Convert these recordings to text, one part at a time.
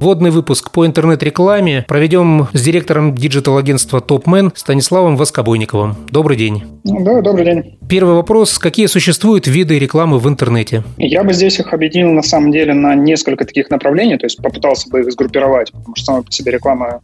Вводный выпуск по интернет-рекламе проведем с директором digital-агентства TopMan Станиславом Воскобойниковым. Добрый день. Да, добрый день. Первый вопрос. Какие существуют виды рекламы в интернете? Я бы здесь их объединил на самом деле на несколько таких направлений, то есть попытался бы их сгруппировать, потому что сама по себе реклама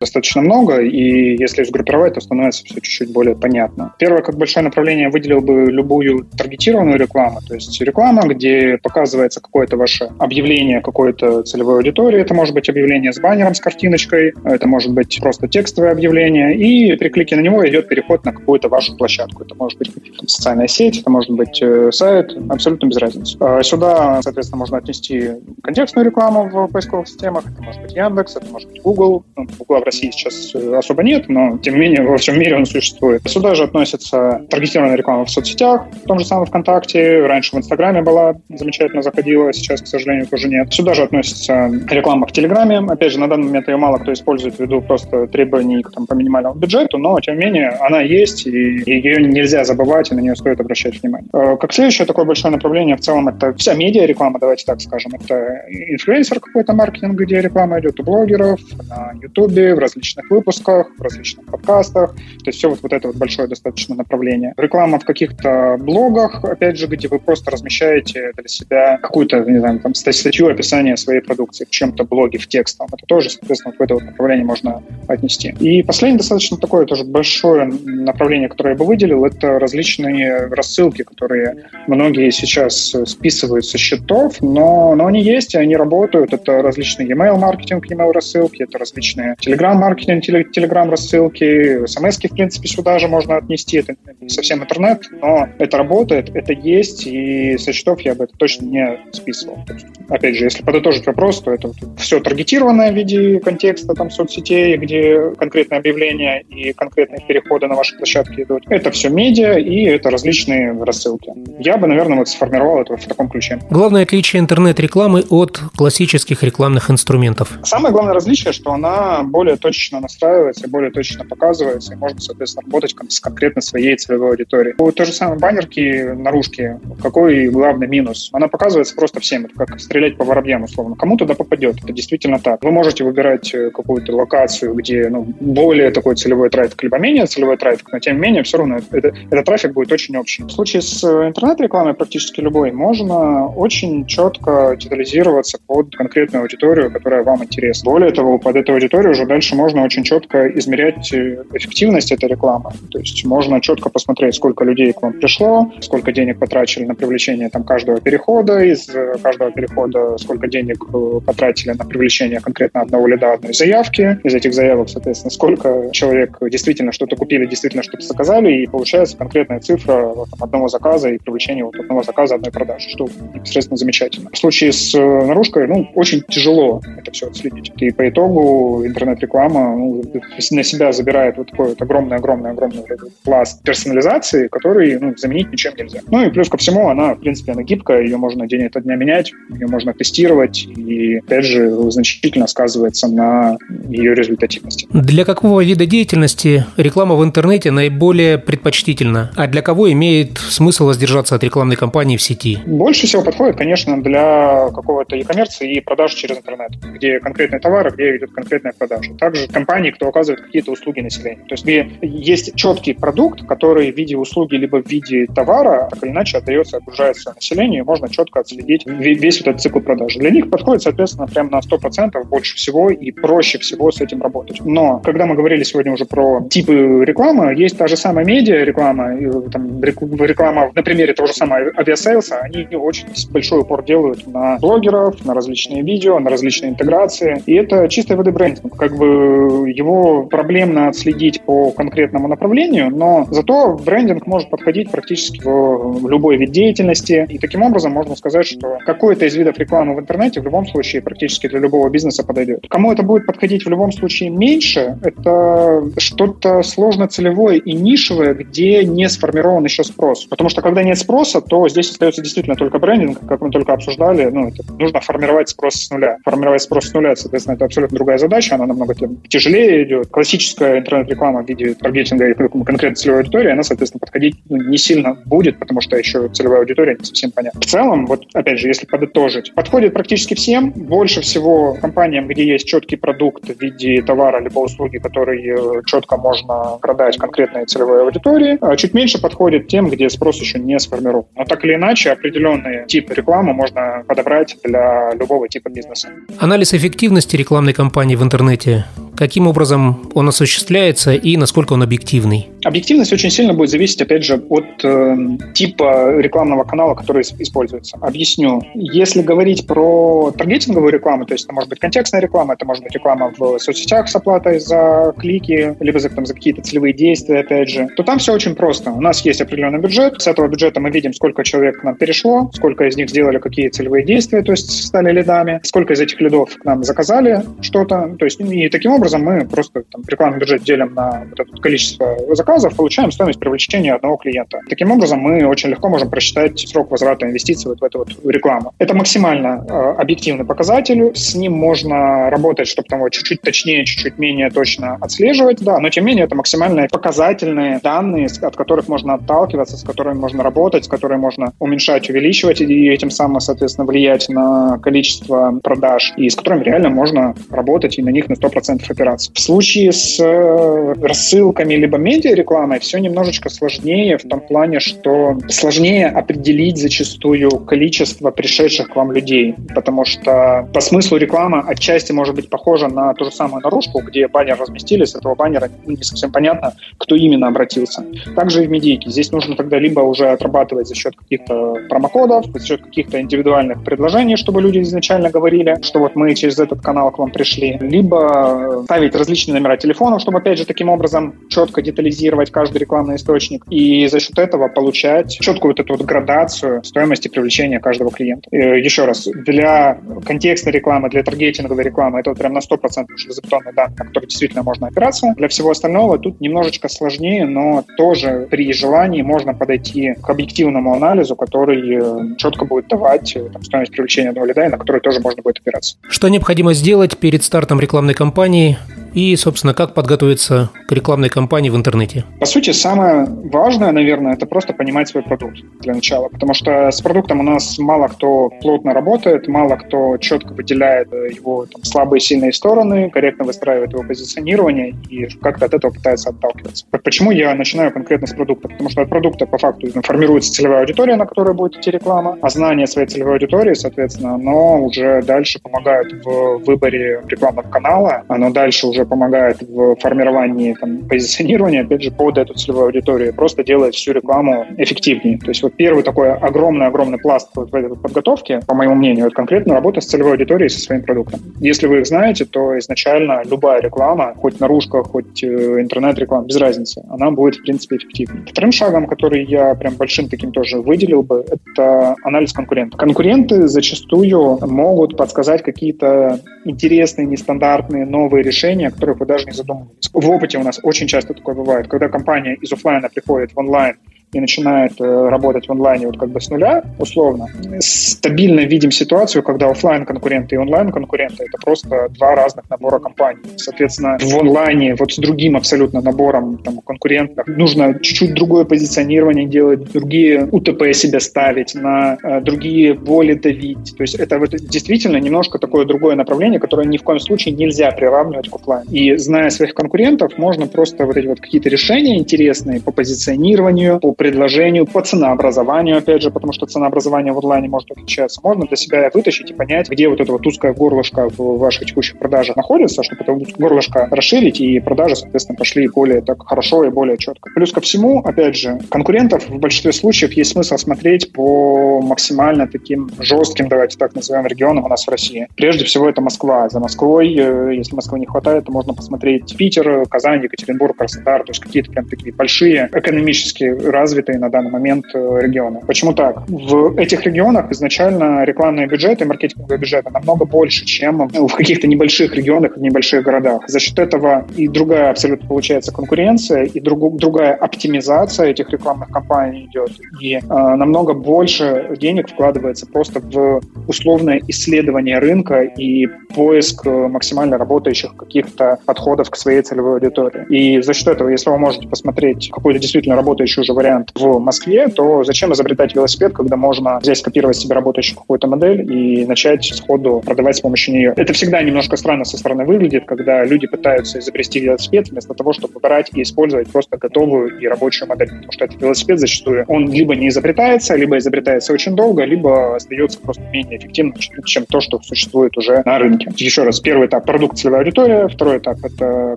достаточно много, и если сгруппировать, то становится все чуть-чуть более понятно. Первое, как большое направление, выделил бы любую таргетированную рекламу, то есть реклама, где показывается какое-то ваше объявление какой-то целевой аудитории, это может быть объявление с баннером, с картиночкой, это может быть просто текстовое объявление, и при клике на него идет переход на какую-то вашу площадку. Это может быть социальная сеть, это может быть э, сайт, абсолютно без разницы. А сюда, соответственно, можно отнести контекстную рекламу в поисковых системах, это может быть Яндекс, это может быть Google, ну, Google России сейчас э, особо нет, но тем не менее во всем мире он существует. Сюда же относится таргетированная реклама в соцсетях, в том же самом ВКонтакте, раньше в Инстаграме была, замечательно заходила, сейчас, к сожалению, тоже нет. Сюда же относится реклама в Телеграме. Опять же, на данный момент ее мало кто использует ввиду просто требований там, по минимальному бюджету, но, тем не менее, она есть, и ее нельзя забывать, и на нее стоит обращать внимание. Э, как следующее такое большое направление в целом это вся медиа-реклама, давайте так скажем. Это инфлюенсер какой-то маркетинг, где реклама идет у блогеров, на Ютубе, различных выпусках, в различных подкастах. То есть все вот, вот это вот большое достаточно направление. Реклама в каких-то блогах, опять же, где вы просто размещаете для себя какую-то, не знаю, там, статью описания своей продукции в чем-то блоге, в текстом. Это тоже, соответственно, вот в это вот направление можно отнести. И последнее достаточно такое тоже большое направление, которое я бы выделил, это различные рассылки, которые многие сейчас списывают со счетов, но, но они есть, и они работают. Это различные email-маркетинг, email-рассылки, это различные telegram маркетинг, телеграм-рассылки, смс в принципе, сюда же можно отнести. Это не совсем интернет, но это работает, это есть, и со счетов я бы это точно не списывал. Есть, опять же, если подытожить вопрос, то это все таргетированное в виде контекста там, соцсетей, где конкретные объявления и конкретные переходы на ваши площадки идут. Это все медиа, и это различные рассылки. Я бы, наверное, вот сформировал это в таком ключе. Главное отличие интернет-рекламы от классических рекламных инструментов? Самое главное различие, что она более точно настраивается, более точно показывается, и можно, соответственно, работать с конкретно своей целевой аудиторией. То же самое баннерки наружки. Какой главный минус? Она показывается просто всем. Это как стрелять по воробьям, условно. Кому туда попадет? Это действительно так. Вы можете выбирать э, какую-то локацию, где ну, более такой целевой трафик, либо менее целевой трафик, но тем не менее все равно это, этот трафик будет очень общий. В случае с э, интернет-рекламой практически любой можно очень четко детализироваться под конкретную аудиторию, которая вам интересна. Более того, под эту аудиторию уже дальше можно очень четко измерять э, эффективность этой рекламы. То есть можно четко посмотреть, сколько людей к вам пришло, сколько денег потрачили на привлечение там, каждого перехода, из э, каждого перехода сколько денег э, потратили на привлечение конкретно одного лида, одной заявки. Из этих заявок, соответственно, сколько человек действительно что-то купили, действительно что-то заказали, и получается конкретная цифра там, одного заказа и привлечение вот одного заказа, одной продажи, что непосредственно замечательно. В случае с наружкой, ну, очень тяжело это все отследить. И по итогу интернет-реклама реклама ну, на себя забирает вот такой вот огромный-огромный-огромный пласт персонализации, который ну, заменить ничем нельзя. Ну и плюс ко всему, она, в принципе, она гибкая, ее можно день ото дня менять, ее можно тестировать, и, опять же, значительно сказывается на ее результативности. Для какого вида деятельности реклама в интернете наиболее предпочтительна, а для кого имеет смысл воздержаться от рекламной кампании в сети? Больше всего подходит, конечно, для какого-то e-commerce и продаж через интернет, где конкретные товары, где идет конкретная продажа. Также компании, кто оказывает какие-то услуги населению. То есть есть четкий продукт, который в виде услуги либо в виде товара так или иначе отдается, отгружается населению, и можно четко отследить весь этот цикл продажи. Для них подходит, соответственно, прям на 100% больше всего и проще всего с этим работать. Но когда мы говорили сегодня уже про типы рекламы, есть та же самая медиа реклама, там, реклама на примере того же самого Aviasales а, они очень большой упор делают на блогеров, на различные видео, на различные интеграции. И это чистой воды брендинг. Как бы его проблемно отследить по конкретному направлению, но зато брендинг может подходить практически в любой вид деятельности. И таким образом можно сказать, что какой-то из видов рекламы в интернете в любом случае практически для любого бизнеса подойдет. Кому это будет подходить в любом случае меньше, это что-то сложно целевое и нишевое, где не сформирован еще спрос. Потому что когда нет спроса, то здесь остается действительно только брендинг, как мы только обсуждали, ну, это нужно формировать спрос с нуля. Формировать спрос с нуля, соответственно, это абсолютно другая задача, она намного тяжелее идет. Классическая интернет-реклама в виде таргетинга и конкретной целевой аудитории, она, соответственно, подходить ну, не сильно будет, потому что еще целевая аудитория не совсем понятна. В целом, вот опять же, если подытожить, подходит практически всем. Больше всего компаниям, где есть четкий продукт в виде товара либо услуги, который э, четко можно продать конкретной целевой аудитории. А чуть меньше подходит тем, где спрос еще не сформирован. Но так или иначе, определенные типы рекламы можно подобрать для любого типа бизнеса. Анализ эффективности рекламной кампании в интернете Yahoo. Каким образом он осуществляется и насколько он объективный? Объективность очень сильно будет зависеть, опять же, от э, типа рекламного канала, который используется. Объясню. Если говорить про таргетинговую рекламу, то есть это может быть контекстная реклама, это может быть реклама в соцсетях с оплатой за клики, либо за, там, за какие-то целевые действия, опять же, то там все очень просто. У нас есть определенный бюджет, с этого бюджета мы видим, сколько человек к нам перешло, сколько из них сделали какие целевые действия, то есть стали лидами, сколько из этих лидов к нам заказали что-то, то есть и таким образом образом мы просто там, рекламный бюджет делим на вот это количество заказов, получаем стоимость привлечения одного клиента. Таким образом, мы очень легко можем просчитать срок возврата инвестиций вот в эту вот рекламу. Это максимально э, объективный показатель, с ним можно работать, чтобы там его чуть-чуть точнее, чуть-чуть менее точно отслеживать, да, но тем не менее это максимально показательные данные, от которых можно отталкиваться, с которыми можно работать, с которыми можно уменьшать, увеличивать и этим самым, соответственно, влиять на количество продаж, и с которыми реально можно работать и на них на 100% опираться. В случае с э, рассылками либо медиарекламой все немножечко сложнее в том плане, что сложнее определить зачастую количество пришедших к вам людей, потому что по смыслу реклама отчасти может быть похожа на ту же самую наружку, где баннер разместили, с этого баннера не совсем понятно, кто именно обратился. Также и в медийке. Здесь нужно тогда либо уже отрабатывать за счет каких-то промокодов, за счет каких-то индивидуальных предложений, чтобы люди изначально говорили, что вот мы через этот канал к вам пришли, либо ставить различные номера телефонов, чтобы, опять же, таким образом четко детализировать каждый рекламный источник и за счет этого получать четкую вот эту вот градацию стоимости привлечения каждого клиента. Э, еще раз, для контекстной рекламы, для таргетинговой рекламы это вот прям на 100% железобетонные данные, на которые действительно можно опираться. Для всего остального тут немножечко сложнее, но тоже при желании можно подойти к объективному анализу, который э, четко будет давать э, там, стоимость привлечения одного лида, и на который тоже можно будет опираться. Что необходимо сделать перед стартом рекламной кампании, Bye. И, собственно, как подготовиться к рекламной кампании в интернете? По сути, самое важное, наверное, это просто понимать свой продукт для начала, потому что с продуктом у нас мало кто плотно работает, мало кто четко выделяет э, его там, слабые и сильные стороны, корректно выстраивает его позиционирование и как-то от этого пытается отталкиваться. Почему я начинаю конкретно с продукта? Потому что от продукта по факту формируется целевая аудитория, на которой будет идти реклама, а знание своей целевой аудитории, соответственно, оно уже дальше помогает в выборе рекламного канала, оно дальше уже уже помогает в формировании там, позиционирования, опять же, под эту целевую аудиторию, просто делает всю рекламу эффективнее. То есть вот первый такой огромный-огромный пласт вот в этой подготовке, по моему мнению, это конкретно работа с целевой аудиторией со своим продуктом. Если вы их знаете, то изначально любая реклама, хоть наружка, хоть э, интернет-реклама, без разницы, она будет, в принципе, эффективнее. Вторым шагом, который я прям большим таким тоже выделил бы, это анализ конкурентов. Конкуренты зачастую могут подсказать какие-то интересные, нестандартные, новые решения, о которых вы даже не задумывались. В опыте у нас очень часто такое бывает, когда компания из офлайна приходит в онлайн и начинает э, работать в онлайне вот как бы с нуля, условно, стабильно видим ситуацию, когда офлайн конкуренты и онлайн конкуренты это просто два разных набора компаний. Соответственно, в онлайне вот с другим абсолютно набором там, конкурентов нужно чуть-чуть другое позиционирование делать, другие УТП себе ставить, на э, другие боли давить. То есть это вот действительно немножко такое другое направление, которое ни в коем случае нельзя приравнивать к офлайн. И зная своих конкурентов, можно просто вот эти вот какие-то решения интересные по позиционированию, по предложению, по ценообразованию, опять же, потому что ценообразование в онлайне может отличаться. Можно для себя вытащить и понять, где вот это вот узкое горлышко в ваших текущих продажах находится, чтобы это горлышко расширить, и продажи, соответственно, пошли более так хорошо и более четко. Плюс ко всему, опять же, конкурентов в большинстве случаев есть смысл смотреть по максимально таким жестким, давайте так назовем, регионам у нас в России. Прежде всего, это Москва. За Москвой, э, если Москвы не хватает, то можно посмотреть Питер, Казань, Екатеринбург, Краснодар, то есть какие-то прям такие большие экономически развитые развитые на данный момент регионы. Почему так? В этих регионах изначально рекламные бюджеты, маркетинговые бюджеты намного больше, чем в каких-то небольших регионах, в небольших городах. За счет этого и другая абсолютно получается конкуренция, и друг, другая оптимизация этих рекламных кампаний идет. И э, намного больше денег вкладывается просто в условное исследование рынка и поиск максимально работающих каких-то подходов к своей целевой аудитории. И за счет этого, если вы можете посмотреть какой-то действительно работающий уже вариант в Москве, то зачем изобретать велосипед, когда можно взять, скопировать себе работающую какую-то модель и начать сходу продавать с помощью нее. Это всегда немножко странно со стороны выглядит, когда люди пытаются изобрести велосипед вместо того, чтобы брать и использовать просто готовую и рабочую модель. Потому что этот велосипед зачастую, он либо не изобретается, либо изобретается очень долго, либо остается просто менее эффективным, чем то, что существует уже на рынке. Еще раз, первый этап — продукт целевая аудитория, второй этап — это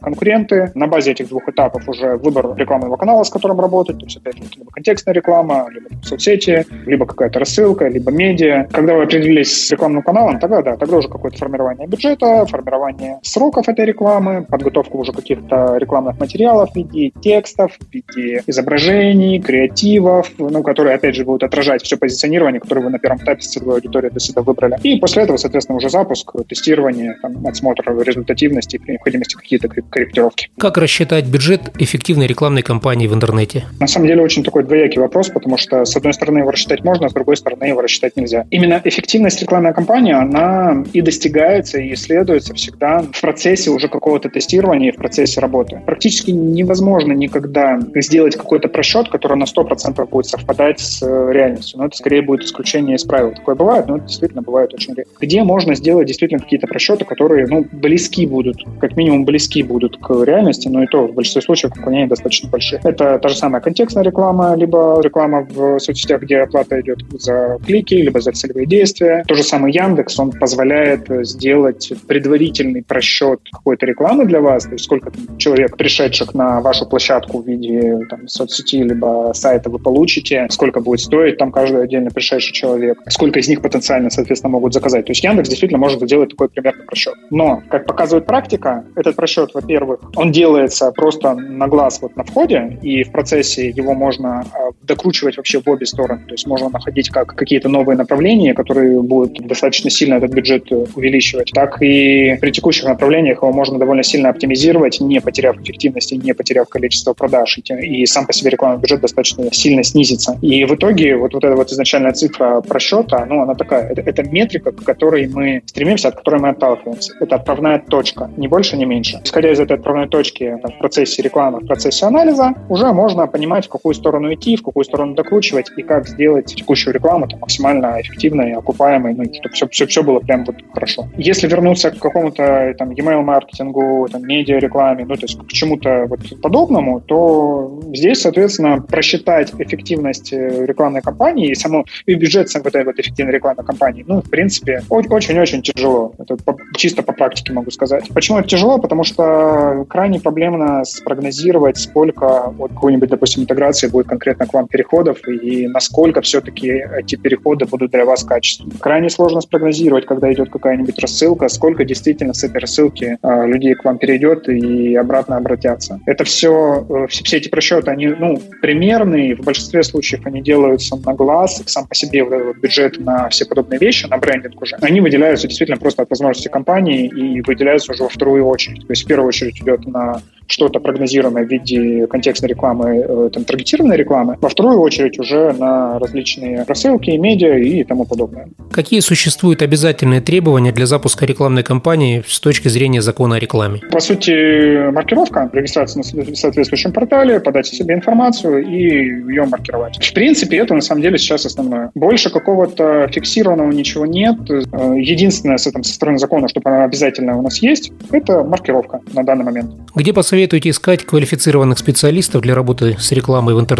конкуренты. На базе этих двух этапов уже выбор рекламного канала, с которым работать, то есть опять либо контекстная реклама, либо соцсети, либо какая-то рассылка, либо медиа. Когда вы определились с рекламным каналом, тогда да, тогда уже какое-то формирование бюджета, формирование сроков этой рекламы, подготовка уже каких-то рекламных материалов в виде текстов, в виде изображений, креативов, ну, которые, опять же, будут отражать все позиционирование, которое вы на первом этапе с целевой аудиторией для себя выбрали. И после этого, соответственно, уже запуск, тестирование, там, отсмотр результативности при необходимости какие-то корректировки. Как рассчитать бюджет эффективной рекламной кампании в интернете? На самом деле очень такой двоякий вопрос, потому что, с одной стороны, его рассчитать можно, а с другой стороны, его рассчитать нельзя. Именно эффективность рекламной кампании, она и достигается, и исследуется всегда в процессе уже какого-то тестирования и в процессе работы. Практически невозможно никогда сделать какой-то просчет, который на 100% будет совпадать с э, реальностью. Но это скорее будет исключение из правил. Такое бывает, но это действительно бывает очень редко. Где можно сделать действительно какие-то просчеты, которые ну, близки будут, как минимум близки будут к реальности, но и то в большинстве случаев отклонения достаточно большие. Это та же самая контекстная реклама, либо реклама в соцсетях, где оплата идет за клики, либо за целевые действия. То же самое Яндекс, он позволяет сделать предварительный просчет какой-то рекламы для вас, то есть сколько человек, пришедших на вашу площадку в виде там, соцсети либо сайта вы получите, сколько будет стоить там каждый отдельно пришедший человек, сколько из них потенциально, соответственно, могут заказать. То есть Яндекс действительно может сделать такой примерный просчет. Но, как показывает практика, этот просчет, во-первых, он делается просто на глаз вот на входе, и в процессе его можно а, докручивать вообще в обе стороны. То есть можно находить как какие-то новые направления, которые будут достаточно сильно этот бюджет увеличивать, так и при текущих направлениях его можно довольно сильно оптимизировать, не потеряв эффективности, не потеряв количество продаж, и сам по себе рекламный бюджет достаточно сильно снизится. И в итоге вот, вот эта вот изначальная цифра просчета, ну, она такая, это, это метрика, к которой мы стремимся, от которой мы отталкиваемся. Это отправная точка, ни больше, ни меньше. Исходя из этой отправной точки там, в процессе рекламы, в процессе анализа, уже можно понимать, в какую сторону идти, в какую сторону докручивать и как сделать текущую рекламу там, максимально эффективной, окупаемой, ну, чтобы все, все, все было прям вот хорошо. Если вернуться к какому-то там email маркетингу, там, медиа рекламе, ну, то есть к чему-то вот подобному, то здесь, соответственно, просчитать эффективность э, рекламной кампании и саму и бюджет вот этой вот эффективной рекламной кампании, ну, в принципе, очень-очень тяжело. Это по, чисто по практике могу сказать. Почему это тяжело? Потому что крайне проблемно спрогнозировать, сколько вот какой-нибудь, допустим, интеграции будет конкретно к вам переходов и насколько все-таки эти переходы будут для вас качественны. Крайне сложно спрогнозировать, когда идет какая-нибудь рассылка, сколько действительно с этой рассылки э, людей к вам перейдет и обратно обратятся. Это все, э, все, все эти просчеты, они ну, примерные, в большинстве случаев они делаются на глаз, сам по себе вот бюджет на все подобные вещи, на брендинг уже, они выделяются действительно просто от возможности компании и выделяются уже во вторую очередь. То есть в первую очередь идет на что-то прогнозируемое в виде контекстной рекламы, э, там, таргетированной рекламы, во вторую очередь уже на различные рассылки, медиа и тому подобное. Какие существуют обязательные требования для запуска рекламной кампании с точки зрения закона о рекламе? По сути, маркировка, регистрация на соответствующем портале, подать о себе информацию и ее маркировать. В принципе, это на самом деле сейчас основное. Больше какого-то фиксированного ничего нет. Э, единственное с этим со стороны закона, что обязательно у нас есть, это маркировка на данный момент. Где посоветуете искать квалифицированных специалистов для работы с рекламой в интернете?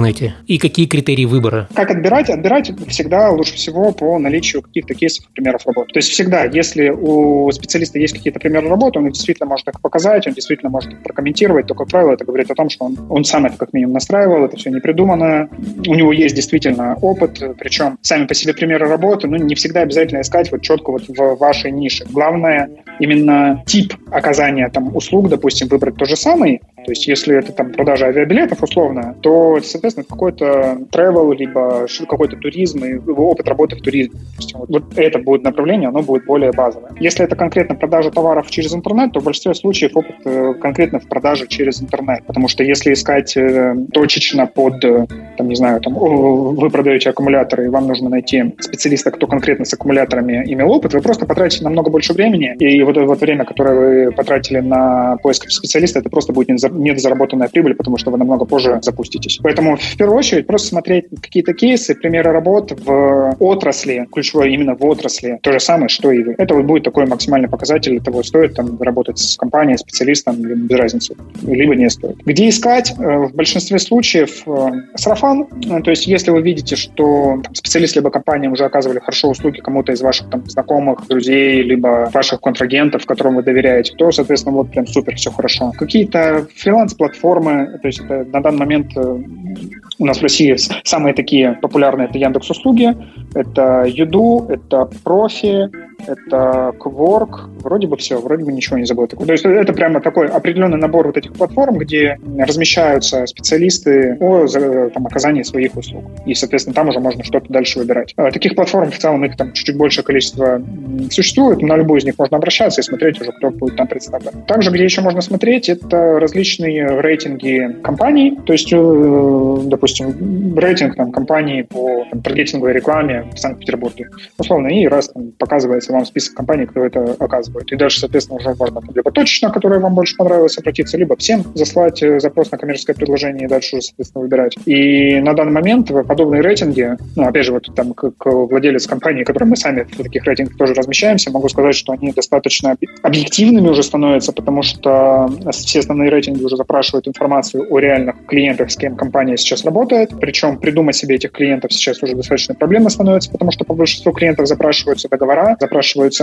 И какие критерии выбора? Как отбирать? Отбирать всегда лучше всего по наличию каких-то кейсов примеров работы. То есть всегда, если у специалиста есть какие-то примеры работы, он действительно может их показать, он действительно может их прокомментировать, то, как правило, это говорит о том, что он, он сам это как минимум настраивал, это все не придумано, у него есть действительно опыт, причем сами по себе примеры работы, ну, не всегда обязательно искать вот четко вот в вашей нише. Главное именно тип оказания там услуг, допустим, выбрать то же самое, То есть если это там продажа авиабилетов условно, то, соответственно, какой-то travel, либо какой-то туризм и опыт работы в туризме. Вот, вот это будет направление, оно будет более базовое. Если это конкретно продажа товаров через интернет, то в большинстве случаев опыт э, конкретно в продаже через интернет. Потому что если искать э, точечно под, э, там, не знаю, там, вы продаете аккумуляторы, и вам нужно найти специалиста, кто конкретно с аккумуляторами имел опыт, вы просто потратите намного больше времени, и вот это вот время, которое вы потратили на поиск специалиста, это просто будет недозаработанная прибыль, потому что вы намного позже запуститесь. Поэтому в первую очередь просто смотреть какие-то кейсы, примеры работ в отрасли, ключевое именно в отрасли, то же самое, что и вы. Это вот будет такой максимальный показатель того, стоит там работать с компанией, специалистом, без разницы, либо не стоит. Где искать? Э, в большинстве случаев э, сарафан, то есть если вы видите, что там, специалист либо компания уже оказывали хорошо услуги кому-то из ваших там, знакомых, друзей, либо ваших контрагентов, которым вы доверяете, то, соответственно, вот прям супер, все хорошо. Какие-то фриланс-платформы, то есть это на данный момент э, у нас в России самые такие популярные это Яндекс услуги, это Юду, это Профи, это Quark, вроде бы все, вроде бы ничего не забыл. То есть это прямо такой определенный набор вот этих платформ, где размещаются специалисты о там, оказании своих услуг. И, соответственно, там уже можно что-то дальше выбирать. А, таких платформ в целом их там чуть-чуть большее количество существует, на любую из них можно обращаться и смотреть уже, кто будет там представлен. Также, где еще можно смотреть, это различные рейтинги компаний, то есть, э, допустим, рейтинг там, компаний по там, таргетинговой рекламе в Санкт-Петербурге, условно, и раз там, показывается вам список компаний, кто это оказывает. И дальше, соответственно, уже можно либо точечно, которое вам больше понравилось, обратиться, либо всем заслать э, запрос на коммерческое предложение и дальше уже, соответственно, выбирать. И на данный момент подобные рейтинги, ну, опять же, вот там, как владелец компании, который мы сами в таких рейтингах тоже размещаемся, могу сказать, что они достаточно объективными уже становятся, потому что все основные рейтинги уже запрашивают информацию о реальных клиентах, с кем компания сейчас работает. Причем придумать себе этих клиентов сейчас уже достаточно проблемно становится, потому что по большинству клиентов запрашиваются договора, запрашиваются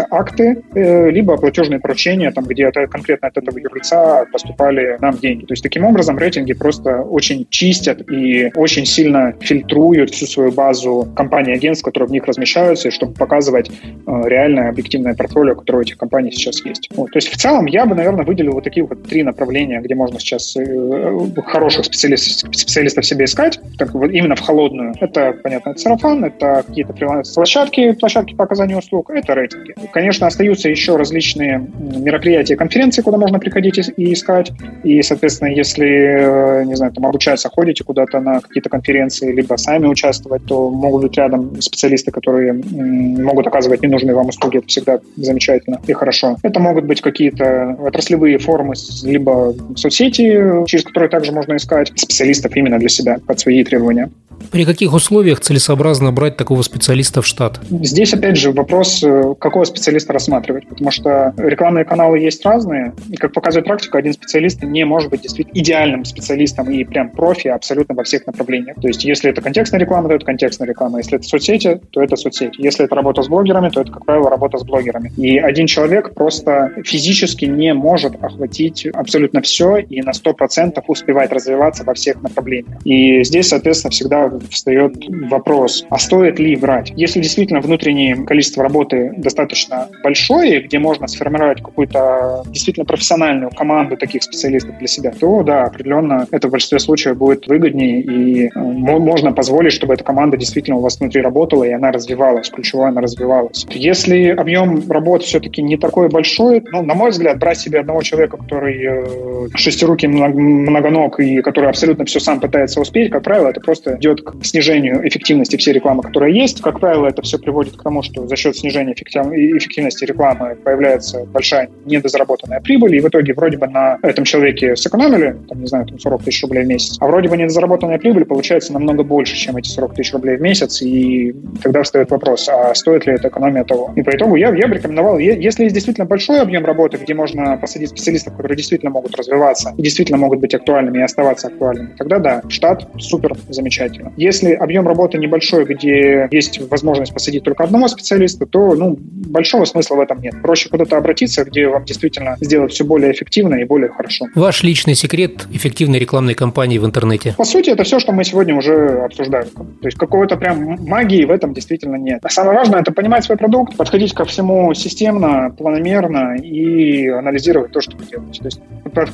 акты, э, либо платежные поручения, там, где это, конкретно от этого юрлица поступали нам деньги. То есть таким образом рейтинги просто очень чистят и очень сильно фильтруют всю свою базу компаний агентств, которые в них размещаются, чтобы показывать э, реальное объективное портфолио, которое у этих компаний сейчас есть. Вот. То есть в целом я бы, наверное, выделил вот такие вот три направления, где можно сейчас э, хороших специалистов, специалистов себе искать, так вот именно в холодную. Это, понятно, это сарафан, это какие-то площадки, площадки по оказанию услуг, это рейтинги. Конечно, остаются еще различные мероприятия, конференции, куда можно приходить и искать. И, соответственно, если, э, не знаю, там обучаться, ходите куда-то на какие-то конференции, либо сами участвовать, то могут быть рядом специалисты, которые могут оказывать ненужные вам услуги. Это всегда замечательно и хорошо. Это могут быть какие-то отраслевые формы, либо соцсети, через которые также можно искать специалистов именно для себя под свои требования. При каких условиях целесообразно брать такого специалиста в штат? Здесь, опять же, вопрос, э, какого специалиста рассматривать, потому что рекламные каналы есть разные, и, как показывает практика, один специалист не может быть действительно идеальным специалистом и прям профи абсолютно во всех направлениях. То есть, если это контекстная реклама, то это контекстная реклама. Если это соцсети, то это соцсети. Если это работа с блогерами, то это, как правило, работа с блогерами. И один человек просто физически не может охватить абсолютно все и на 100% успевать развиваться во всех направлениях. И здесь, соответственно, всегда встает вопрос, а стоит ли брать? Если действительно внутреннее количество работы достаточно большое, где можно сформировать какую-то действительно профессиональную команду таких специалистов для себя, то да, определенно это в большинстве случаев будет выгоднее и э, можно позволить, чтобы эта команда действительно у вас внутри работала и она развивалась, ключевая она развивалась. Если объем работы все-таки не такой большой, ну, на мой взгляд, брать себе одного человека, который э, шестирукий многоног и который абсолютно все сам пытается успеть, как правило, это просто идет к снижению эффективности всей рекламы, которая есть. Как правило, это все приводит к тому, что за счет снижения эффективности рекламы появляется большая недозаработанная прибыль, и в итоге вроде бы на этом человеке сэкономили, там, не знаю, там 40 тысяч рублей в месяц, а вроде бы недозаработанная прибыль получается намного больше, чем эти 40 тысяч рублей в месяц, и тогда встает вопрос, а стоит ли эта экономия того? И по итогу я, я бы рекомендовал, если есть действительно большой объем работы, где можно посадить специалистов, которые действительно могут развиваться и действительно могут быть актуальными и оставаться актуальными, тогда да, штат супер замечательно. Если объем работы небольшой, где есть возможность посадить только одного специалиста, то ну, большого смысла в этом нет. Проще куда-то обратиться, где вам действительно сделать все более эффективно и более хорошо. Ваш личный секрет эффективной рекламной кампании в интернете? По сути, это все, что мы сегодня уже обсуждали. То есть какого-то прям магии в этом действительно нет. А самое важное – это понимать свой продукт, подходить ко всему системно, планомерно и анализировать то, что вы делаете. То есть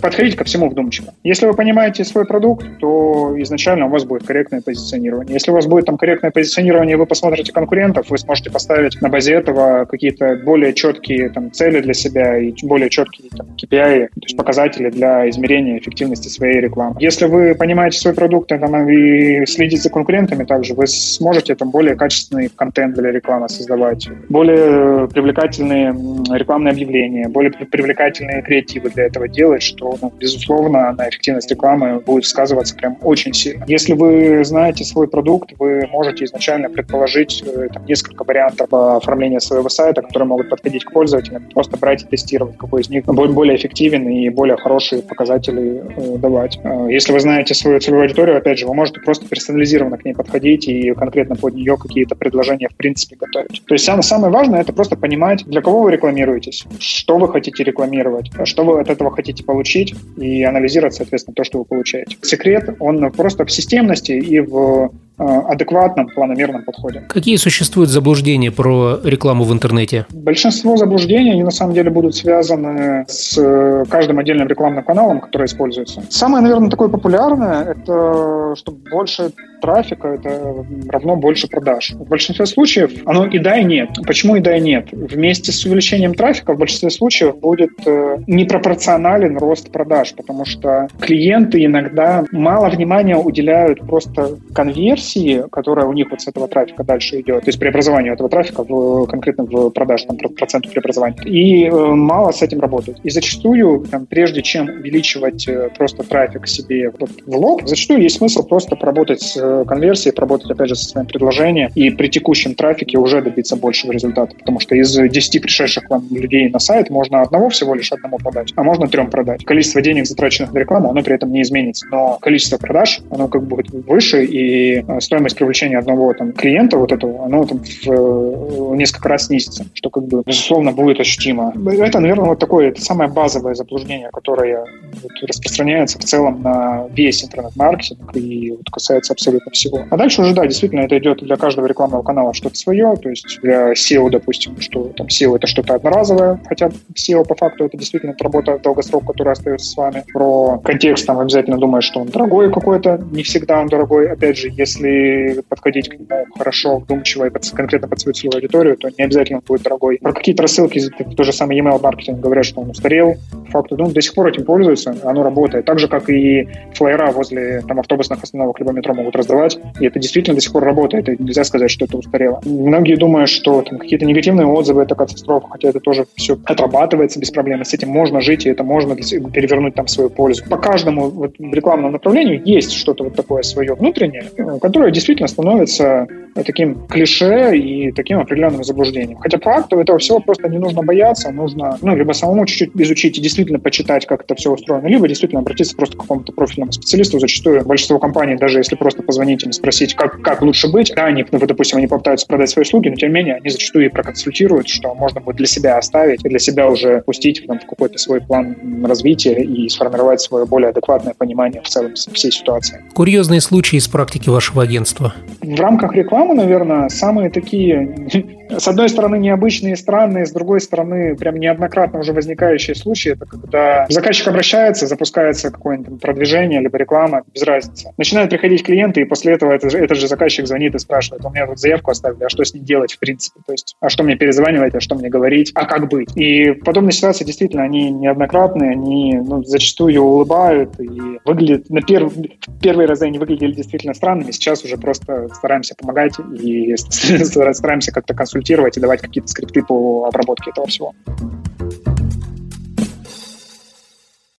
подходить ко всему вдумчиво. Если вы понимаете свой продукт, то изначально у вас будет корректное позиционирование. Если у вас будет там корректное позиционирование, вы посмотрите конкурентов, вы сможете поставить на базе этого какие-то более четкие там, цели для себя и более четкие там, KPI, то есть показатели для измерения эффективности своей рекламы. Если вы понимаете свой продукт там, и следите за конкурентами также, вы сможете там более качественный контент для рекламы создавать, более привлекательные рекламные объявления, более привлекательные креативы для этого делать, что, ну, безусловно, на эффективность рекламы будет сказываться прям очень сильно. Если вы знаете свой продукт, вы можете изначально предположить э, там, несколько вариантов оформления своего сайта, которые могут подходить к пользователям, просто брать и тестировать, какой из них будет более эффективен и более хорошие показатели э, давать. Э, если вы знаете свою целевую аудиторию, опять же, вы можете просто персонализированно к ней подходить и конкретно под нее какие-то предложения в принципе готовить. То есть самое, важное это просто понимать, для кого вы рекламируетесь, что вы хотите рекламировать, что вы от этого хотите получить и анализировать, соответственно, то, что вы получаете. Секрет, он просто в системности и в Э, адекватном, планомерном подходе. Какие существуют заблуждения про рекламу в интернете? Большинство заблуждений, они на самом деле будут связаны с э, каждым отдельным рекламным каналом, который используется. Самое, наверное, такое популярное, это что больше трафика, это равно больше продаж. В большинстве случаев оно и да, и нет. Почему и да, и нет? Вместе с увеличением трафика в большинстве случаев будет э, непропорционален рост продаж, потому что клиенты иногда мало внимания уделяют просто конверсии, конверсии, которая у них вот с этого трафика дальше идет, то есть преобразование этого трафика в, конкретно в продаж, там, процентов преобразования. И э, мало с этим работают. И зачастую, там, прежде чем увеличивать э, просто трафик себе вот, в лоб, зачастую есть смысл просто поработать с э, конверсией, поработать, опять же, со своим предложением и при текущем трафике уже добиться большего результата. Потому что из 10 пришедших вам людей на сайт можно одного всего лишь одному продать, а можно трем продать. Количество денег, затраченных на рекламу, оно при этом не изменится. Но количество продаж, оно как бы будет выше, и э, стоимость привлечения одного там, клиента вот этого, оно там в, в несколько раз снизится, что как бы, безусловно, будет ощутимо. Это, наверное, вот такое, это самое базовое заблуждение, которое вот, распространяется в целом на весь интернет-маркетинг и вот, касается абсолютно всего. А дальше уже, да, действительно, это идет для каждого рекламного канала что-то свое, то есть для SEO, допустим, что там SEO это что-то одноразовое, хотя SEO по факту это действительно работа долгосрок, которая остается с вами. Про контекст там обязательно думаешь, что он дорогой какой-то, не всегда он дорогой. Опять же, если если подходить к нему хорошо, вдумчиво и под, конкретно под свою целевую аудиторию, то не обязательно он будет дорогой. Про какие-то рассылки, то же самое email маркетинг говорят, что он устарел. По факту, ну, до сих пор этим пользуются, оно работает. Так же, как и флайера возле там, автобусных остановок либо метро могут раздавать, и это действительно до сих пор работает, и нельзя сказать, что это устарело. Многие думают, что там какие-то негативные отзывы — это катастрофа, хотя это тоже все отрабатывается без проблем, с этим можно жить, и это можно перевернуть там свою пользу. По каждому вот, рекламному направлению есть что-то вот такое свое внутреннее, которое действительно становится таким клише и таким определенным заблуждением. Хотя по факту этого всего просто не нужно бояться, нужно ну, либо самому чуть-чуть изучить и действительно почитать, как это все устроено, либо действительно обратиться просто к какому-то профильному специалисту. Зачастую большинство компаний, даже если просто позвонить им и спросить, как, как лучше быть, да, они, ну, допустим, они попытаются продать свои услуги, но тем не менее они зачастую и проконсультируют, что можно будет для себя оставить и для себя уже пустить там, в какой-то свой план развития и сформировать свое более адекватное понимание в целом всей ситуации. Курьезные случаи из практики вашего агентства? В рамках рекламы, наверное, самые такие, с одной стороны, необычные, странные, с другой стороны, прям неоднократно уже возникающие случаи, это когда заказчик обращается, запускается какое-нибудь продвижение, либо реклама, без разницы. Начинают приходить клиенты, и после этого этот, этот же заказчик звонит и спрашивает, у меня вот заявку оставили, а что с ней делать, в принципе? То есть, а что мне перезванивать, а что мне говорить, а как быть? И подобные ситуации действительно, они неоднократные, они ну, зачастую улыбают и выглядят, на перв, первые разы они выглядели действительно странными, сейчас уже просто стараемся помогать и стараемся как-то консультировать и давать какие-то скрипты по обработке этого всего.